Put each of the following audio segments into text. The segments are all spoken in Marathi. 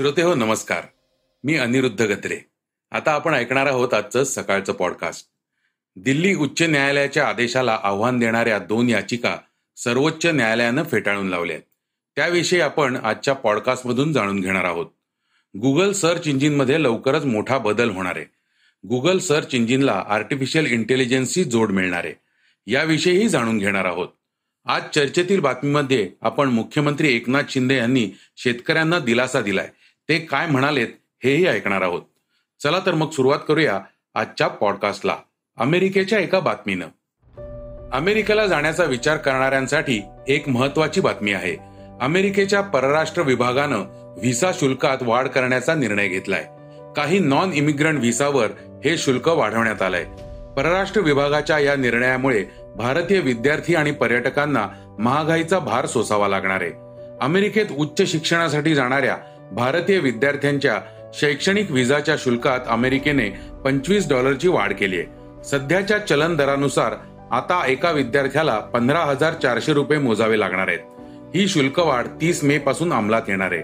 श्रोते हो नमस्कार. मी अनिरुद्ध गत्रे आता आपण ऐकणार आहोत आजचं सकाळचं पॉडकास्ट दिल्ली उच्च न्यायालयाच्या आदेशाला आव्हान देणाऱ्या दोन याचिका सर्वोच्च न्यायालयानं फेटाळून लावल्या त्याविषयी आपण आजच्या पॉडकास्टमधून जाणून घेणार आहोत. गुगल सर्च इंजिनमध्ये लवकरच मोठा बदल होणार आहे. गुगल सर्च इंजिनला आर्टिफिशियल इंटेलिजन्सची जोड मिळणार आहे. याविषयीही जाणून घेणार आहोत. आज चर्चेतील बातमीमध्ये आपण मुख्यमंत्री एकनाथ शिंदे यांनी शेतकऱ्यांना दिलासा दिलाय. ते काय म्हणालेत हेही ऐकणार आहोत. चला तर मग सुरुवात करूया आजच्या पॉडकास्टला अमेरिकेच्या एका बातमीनं. अमेरिकेला जाण्याचा विचार करणाऱ्यांसाठी एक महत्वाची बातमी आहे. अमेरिकेच्या परराष्ट्र विभागानं व्हिसा शुल्कात वाढ करण्याचा निर्णय घेतलाय. काही नॉन इमिग्रंट व्हिसावर हे शुल्क वाढवण्यात आलंय. परराष्ट्र विभागाच्या या निर्णयामुळे भारतीय विद्यार्थी आणि पर्यटकांना महागाईचा भार सोसावा लागणार आहे. अमेरिकेत उच्च शिक्षणासाठी जाणाऱ्या भारतीय विद्यार्थ्यांच्या शैक्षणिक विजाच्या शुल्कात अमेरिकेने पंचवीस डॉलरची वाढ केली आहे. सध्याच्या चलन दरानुसार आता एका विद्यार्थ्याला पंधरा हजार चारशे रुपये मोजावे लागणार आहेत. ही शुल्क वाढ तीस मे पासून अंमलात येणार आहे.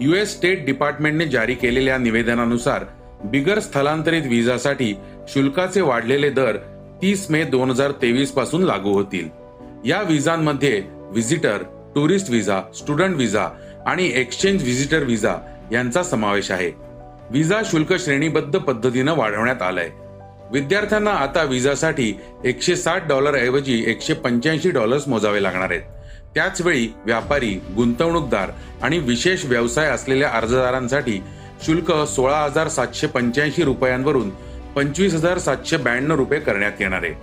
युएस स्टेट डिपार्टमेंटने जारी केलेल्या निवेदनानुसार बिगर स्थलांतरित विजासाठी शुल्काचे वाढलेले दर तीस मे दोन हजार तेवीसपासून लागू होतील. या विजांमध्ये visitor tourist visa student visa आणि एक्सचेंज व्हिजिटर विजा यांचा समावेश आहे. विजा शुल्क श्रेणीबद्ध पद्धतीनं वाढवण्यात आलंय. विद्यार्थ्यांना आता विजासाठी एकशे साठ डॉलर ऐवजी एकशे पंच्याऐंशी डॉलर्स मोजावे लागणार आहेत. त्याचवेळी व्यापारी गुंतवणूकदार आणि विशेष व्यवसाय असलेल्या अर्जदारांसाठी शुल्क सोळा हजार सातशे पंच्याऐंशी रुपयांवरून पंचवीस हजार सातशे ब्याण्णव रुपये करण्यात येणार आहे.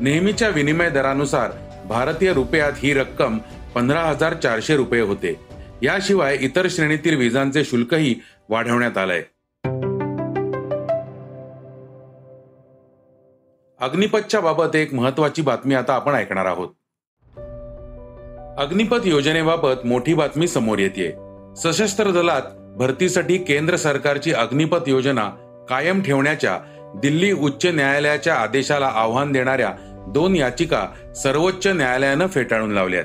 नेहमीच्या विनिमय दरानुसार भारतीय रुपयात ही रक्कम पंधरा हजार चारशे रुपये होते. याशिवाय इतर श्रेणीतील विजांचे शुल्कही वाढवण्यात आलंय. अग्निपथच्या बाबत एक महत्वाची बातमी आता आपण ऐकणार आहोत. अग्निपथ योजनेबाबत मोठी बातमी समोर येते सशस्त्र दलात भरतीसाठी केंद्र सरकारची अग्निपथ योजना कायम ठेवण्याच्या दिल्ली उच्च न्यायालयाच्या आदेशाला आव्हान देणाऱ्या दोन याचिका सर्वोच्च न्यायालयानं फेटाळून लावल्यात.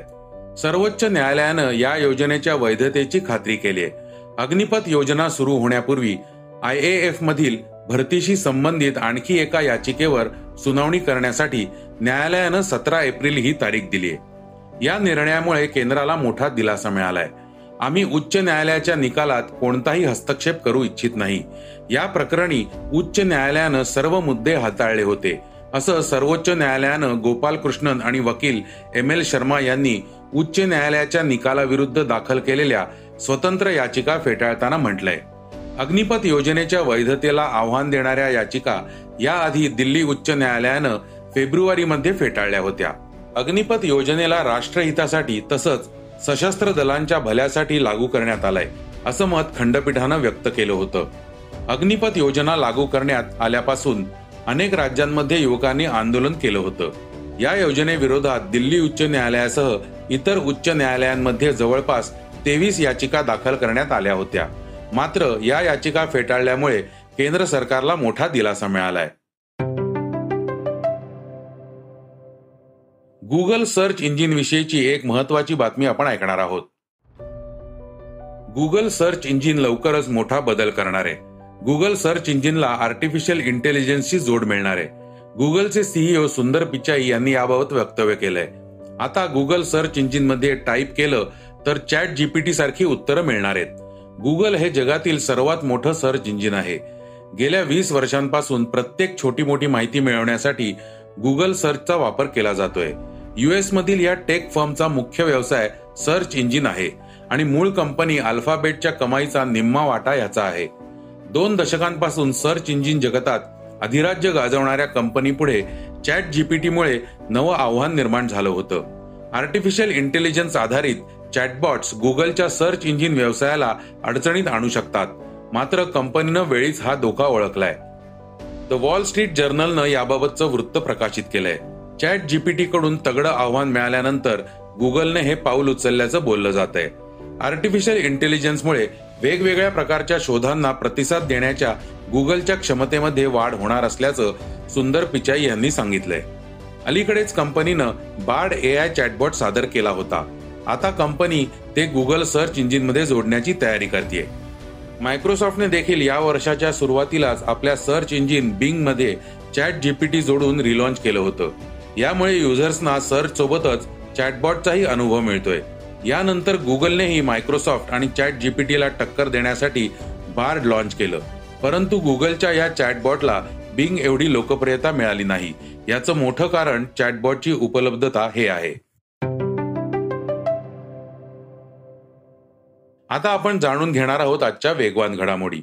सर्वोच्च न्यायालयानं या योजनेच्या वैधतेची खात्री केली आहे. अग्निपथ योजना सुरू होण्यापूर्वी आय एफ मधील भरतीशी संबंधित आणखी एका याचिकेवर सुनावणी करण्यासाठी न्यायालयानं सतरा एप्रिल ही तारीख दिली आहे. या निर्णयामुळे केंद्राला मोठा दिलासा मिळालाय. आम्ही उच्च न्यायालयाच्या निकालात कोणताही हस्तक्षेप करू इच्छित नाही. या प्रकरणी उच्च न्यायालयानं सर्व मुद्दे हाताळले होते असं सर्वोच्च न्यायालयानं गोपाल कृष्णन आणि वकील एम एल शर्मा यांनी उच्च न्यायालयाच्या निकालाविरुद्ध दाखल केलेल्या स्वतंत्र याचिका फेटाळताना म्हटलंय. अग्निपथ योजनेच्या वैधतेला आव्हान देणाऱ्या याचिका याआधी दिल्ली उच्च न्यायालयानं फेब्रुवारीमध्ये फेटाळल्या होत्या. अग्निपथ योजनेला राष्ट्रहितासाठी तसंच सशस्त्र दलांच्या भल्यासाठी लागू करण्यात आलाय असं मत खंडपीठानं व्यक्त केलं होतं. अग्निपथ योजना लागू करण्यात आल्यापासून अनेक राज्यांमध्ये युवकांनी आंदोलन केलं होतं. या योजनेविरोधात दिल्ली उच्च न्यायालयासह इतर उच्च न्यायालयांमध्ये जवळपास तेवीस याचिका दाखल करण्यात आल्या होत्या. मात्र या याचिका फेटाळल्यामुळे केंद्र सरकारला मोठा दिलासा मिळालाय. गुगल सर्च इंजिन विषयीची एक महत्वाची बातमी आपण ऐकणार आहोत. गुगल सर्च इंजिन लवकरच मोठा बदल करणार. आहे गुगल सर्च इंजिनला आर्टिफिशियल इंटेलिजन्सची जोड मिळणार. आहे गुगलचे सीईओ सुंदर पिचाई यांनी याबाबत वक्तव्य केलंय. आता गुगल सर्च इंजिनमध्ये टाईप केलं तर चॅट जीपीटी सारखी उत्तरं मिळणार आहेत. गुगल हे जगातील सर्वात मोठं सर्च इंजिन आहे. गेल्या वीस वर्षांपासून प्रत्येक छोटी मोठी माहिती मिळवण्यासाठी गुगल सर्चचा वापर केला जातोय. युएस मधील या टेक फर्मचा मुख्य व्यवसाय सर्च इंजिन आहे आणि मूळ कंपनी अल्फाबेटच्या कमाईचा निम्मा वाटा याचा आहे. दोन दशकांपासून सर्च इंजिन जगतात अधिराज्य गाजवणाऱ्या कंपनीपुढे चॅट जीपीटीमुळे नवं आव्हान निर्माण झालं होतं. आर्टिफिशियल इंटेलिजन्स आधारित चॅटबॉट्स गुगलच्या सर्च इंजिन व्यवसायाला अडचणीत आणू शकतात. मात्र कंपनीनं वेळीच हा धोका ओळखलाय. द वॉल स्ट्रीट जर्नलनं याबाबतचं वृत्त प्रकाशित केलंय. चॅट जीपीटी कडून तगडं आव्हान मिळाल्यानंतर गुगलने हे पाऊल उचलल्याचं बोललं जात आहे आर्टिफिशियल इंटेलिजन्समुळे वेगवेगळ्या प्रकारच्या शोधांना प्रतिसाद देण्याच्या गुगलच्या क्षमतेमध्ये वाढ होणार असल्याचं सुंदर पिचाई यांनी सांगितलंय. अलीकडेच कंपनीनं बार्ड ए आय चॅटबॉट सादर केला होता. आता कंपनी ते गुगल सर्च इंजिनमध्ये जोडण्याची तयारी करते मायक्रोसॉफ्टने देखील या वर्षाच्या सुरुवातीलाच आपल्या सर्च इंजिन बिंगमध्ये चॅट जीपीटी जोडून रिलॉन्च केलं होतं. यामुळे युजर्सना सर्च सोबतच चॅटबॉटचाही अनुभव मिळतोय. यानंतर गुगलनेही मायक्रोसॉफ्ट आणि चॅट जीपीटीला टक्कर देण्यासाठी बार्ड लॉन्च केलं. परंतु गुगलच्या या चॅटबॉटला बिंग एवढी लोकप्रियता मिळाली नाही. याचं मोठं कारण चॅटबॉटची उपलब्धता हे आहे. आता आपण जाणून घेणार आहोत आजच्या वेगवान घडामोडी.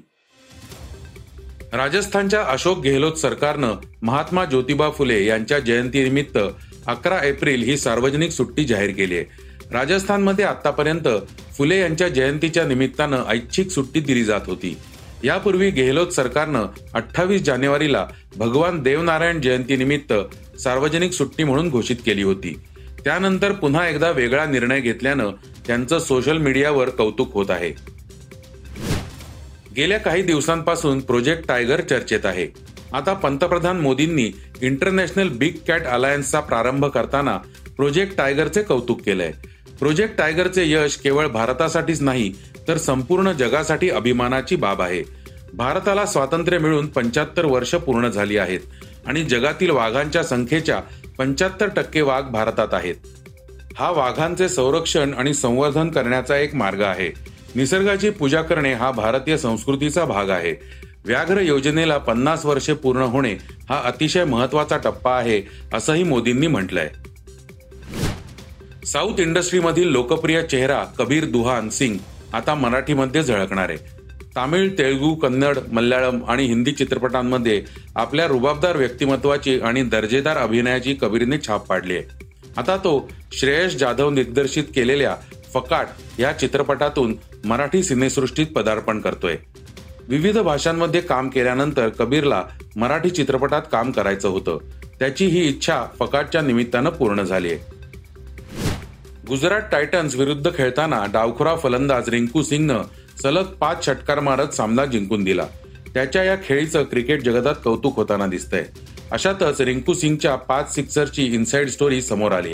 राजस्थानच्या अशोक गेहलोत सरकारनं महात्मा ज्योतिबा फुले यांच्या जयंतीनिमित्त अकरा एप्रिल ही सार्वजनिक सुट्टी जाहीर केली आहे. राजस्थानमध्ये आतापर्यंत फुले यांच्या जयंतीच्या निमित्तानं ऐच्छिक सुट्टी दिली जात होती. यापूर्वी गेहलोत सरकारनं अठ्ठावीस जानेवारीला भगवान देवनारायण जयंतीनिमित्त सार्वजनिक सुट्टी म्हणून घोषित केली होती. त्यानंतर पुन्हा एकदा वेगळा निर्णय घेतल्यानं त्यांचं सोशल मीडियावर कौतुक होत आहे. गेल्या काही दिवसांपासून प्रोजेक्ट टायगर चर्चेत आहे. आता पंतप्रधान मोदींनी इंटरनॅशनल बिग कॅट अलायन्सचा प्रारंभ करताना प्रोजेक्ट टायगरचे कौतुक केलंय. प्रोजेक्ट टायगरचे यश केवळ भारतासाठीच नाही तर संपूर्ण जगासाठी अभिमानाची बाब आहे. भारताला स्वातंत्र्य मिळून पंच्याहत्तर वर्ष पूर्ण झाली आहेत आणि जगातील वाघांच्या संख्येच्या पंच्याहत्तर टक्के वाघ भारतात आहेत. हा वाघांचे संरक्षण आणि संवर्धन करण्याचा एक मार्ग आहे. निसर्गाची पूजा करणे हा भारतीय संस्कृतीचा भाग आहे. व्याघ्र योजनेला पन्नास वर्षे पूर्ण होणे हा अतिशय महत्त्वाचा टप्पा आहे असंही मोदींनी म्हटलंय. साऊथ इंडस्ट्रीमधील लोकप्रिय चेहरा कबीर दुहान सिंग आता मराठीमध्ये झळकणार आहे. तामिळ तेलुगू कन्नड मल्याळम आणि हिंदी चित्रपटांमध्ये आपल्या रुबाबदार व्यक्तिमत्वाची आणि दर्जेदार अभिनयाची कबीरने छाप पाडली आहे. आता तो श्रेयस जाधव दिग्दर्शित केलेल्या फकाट या चित्रपटातून मराठी सिनेसृष्टीत पदार्पण करतोय. विविध भाषांमध्ये काम केल्यानंतर कबीरला मराठी चित्रपटात काम करायचं होतं. त्याची ही इच्छा फकाटच्या निमित्तानं पूर्ण झाली आहे. गुजरात टायटन्स विरुद्ध खेळताना डावखुरा फलंदाज रिंकू सिंगनं सलग पाच षटकार मारत सामना जिंकून दिला. त्याच्या या खेळीचं क्रिकेट जगतात कौतुक होताना दिसतंय. अशातच रिंकू सिंगच्या पाच सिक्सरची इनसाइड स्टोरी समोर आली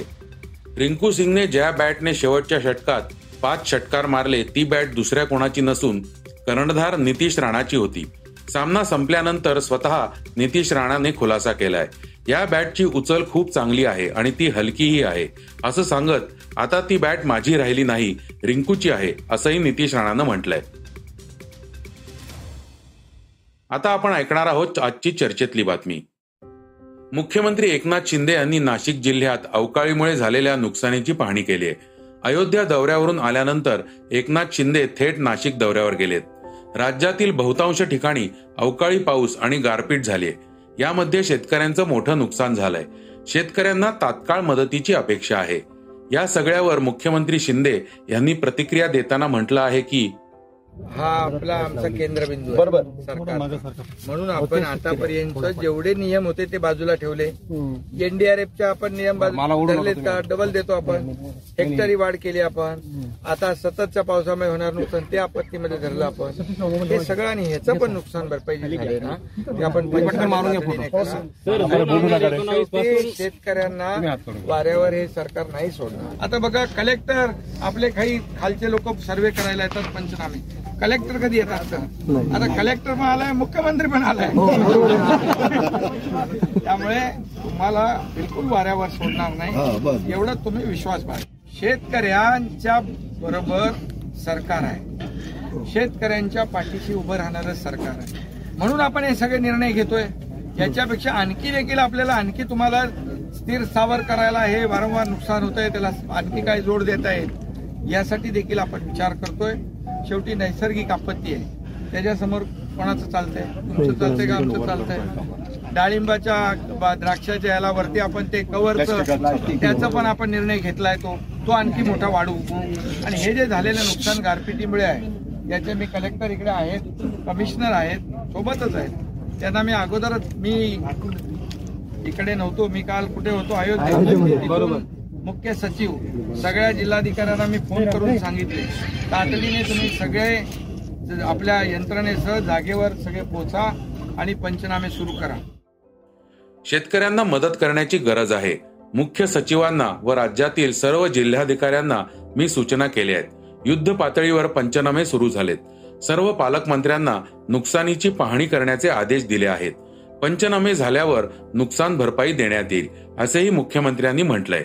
रिंकू सिंगने ज्या बॅटने शेवटच्या षटकात पाच षटकार मारले ती बॅट दुसऱ्या कोणाची नसून कर्णधार नितीश राणाची होती. सामना संपल्यानंतर स्वतः नितीश राणाने खुलासा केलाय. या बॅटची उचल खूप चांगली आहे आणि ती हलकीही आहे असं सांगत आता ती बॅट माझी राहिली नाही रिंकूची आहे असंही नितीश राणानं म्हटलंय. आता आपण ऐकणार आहोत आजची चर्चेतली बातमी. मुख्यमंत्री एकनाथ शिंदे यांनी नाशिक जिल्ह्यात अवकाळीमुळे झालेल्या नुकसानीची पाहणी केली आहे. अयोध्या दौऱ्यावरून आल्यानंतर एकनाथ शिंदे थेट नाशिक दौऱ्यावर गेलेत. राज्यातील बहुतांश ठिकाणी अवकाळी पाऊस आणि गारपीट झाली यामध्ये शेतकऱ्यांचं मोठं नुकसान झालंय. शेतकऱ्यांना तात्काळ मदतीची अपेक्षा आहे. या सगळ्यावर मुख्यमंत्री शिंदे यांनी प्रतिक्रिया देताना म्हटलं आहे की हा आपला आमचा केंद्रबिंदू आहे. बरोबर. सरकार. म्हणून आपण आतापर्यंत जेवढे नियम होते ते बाजूला ठेवले. एनडीआरएफचे आपण नियम बाजू- मला ओढू धरलेत नका का? तुम्ही. डबल देतो आपण. हेक्टरी वाढ केली आपण. आता सततच्या पावसामुळे होणार नुकसान ते आपत्तीमध्ये धरलं आपण. हे सगळं आणि ह्याचं पण नुकसान भरपाई जी झाली ना? ते आपण शेतकऱ्यांना. वाऱ्यावर हे सरकार नाही सोडणार. आता बघा कलेक्टर आपले काही खालचे लोक सर्वे करायला येतात पंचनामे. कलेक्टर कधी येतात? आता कलेक्टर पण आलाय मुख्यमंत्री पण आलाय. त्यामुळे तुम्हाला बिलकुल वाऱ्यावर सोडणार नाही. एवढं तुम्ही विश्वास बाळगा. शेतकऱ्यांच्या बरोबर सरकार आहे. शेतकऱ्यांच्या पाठीशी उभं राहणारं सरकार आहे. म्हणून आपण हे सगळे निर्णय घेतोय. याच्यापेक्षा आणखी देखील आपल्याला आणखी तुम्हाला स्थिर स्थावर करायला हे वारंवार नुकसान होत आहे त्याला आणखी काय जोड देता येईल. यासाठी देखील आपण विचार करतोय. शेवटी नैसर्गिक आपत्ती आहे. त्याच्यासमोर कोणाचं चालतंय? तुमचं चालतंय का आमचं चालतंय? डाळिंबाच्या द्राक्षाच्या याला वरती आपण ते कव्हरचं त्याचा पण आपण निर्णय घेतलाय तो. तो आणखी मोठा वाढू. आणि हे जे झालेलं नुकसान गारपिटीमुळे आहे याचे मी कलेक्टर इकडे आहेत कमिशनर आहेत सोबतच आहेत. त्यांना मी अगोदरच मी इकडे नव्हतो मी काल कुठे होतो अयोध्येत मुख्य सचिव सगळ्या जिल्हाधिकाऱ्यांना मी फोन करून सांगितले. तातडीने तुम्ही सगळे आपल्या यंत्रणेसह जागेवर सगळे पोचा आणि पंचनामे सुरू करा. शेतकऱ्यांना मदत करण्याची गरज आहे. मुख्य सचिवांना व राज्यातील सर्व जिल्हाधिकाऱ्यांना मी सूचना केल्या आहेत. युद्ध पातळीवर पंचनामे सुरू झालेत. सर्व पालकमंत्र्यांना नुकसानीची पाहणी करण्याचे आदेश दिले आहेत. पंचनामे झाल्यावर नुकसान भरपाई देण्यात येईल असेही मुख्यमंत्र्यांनी म्हटलंय.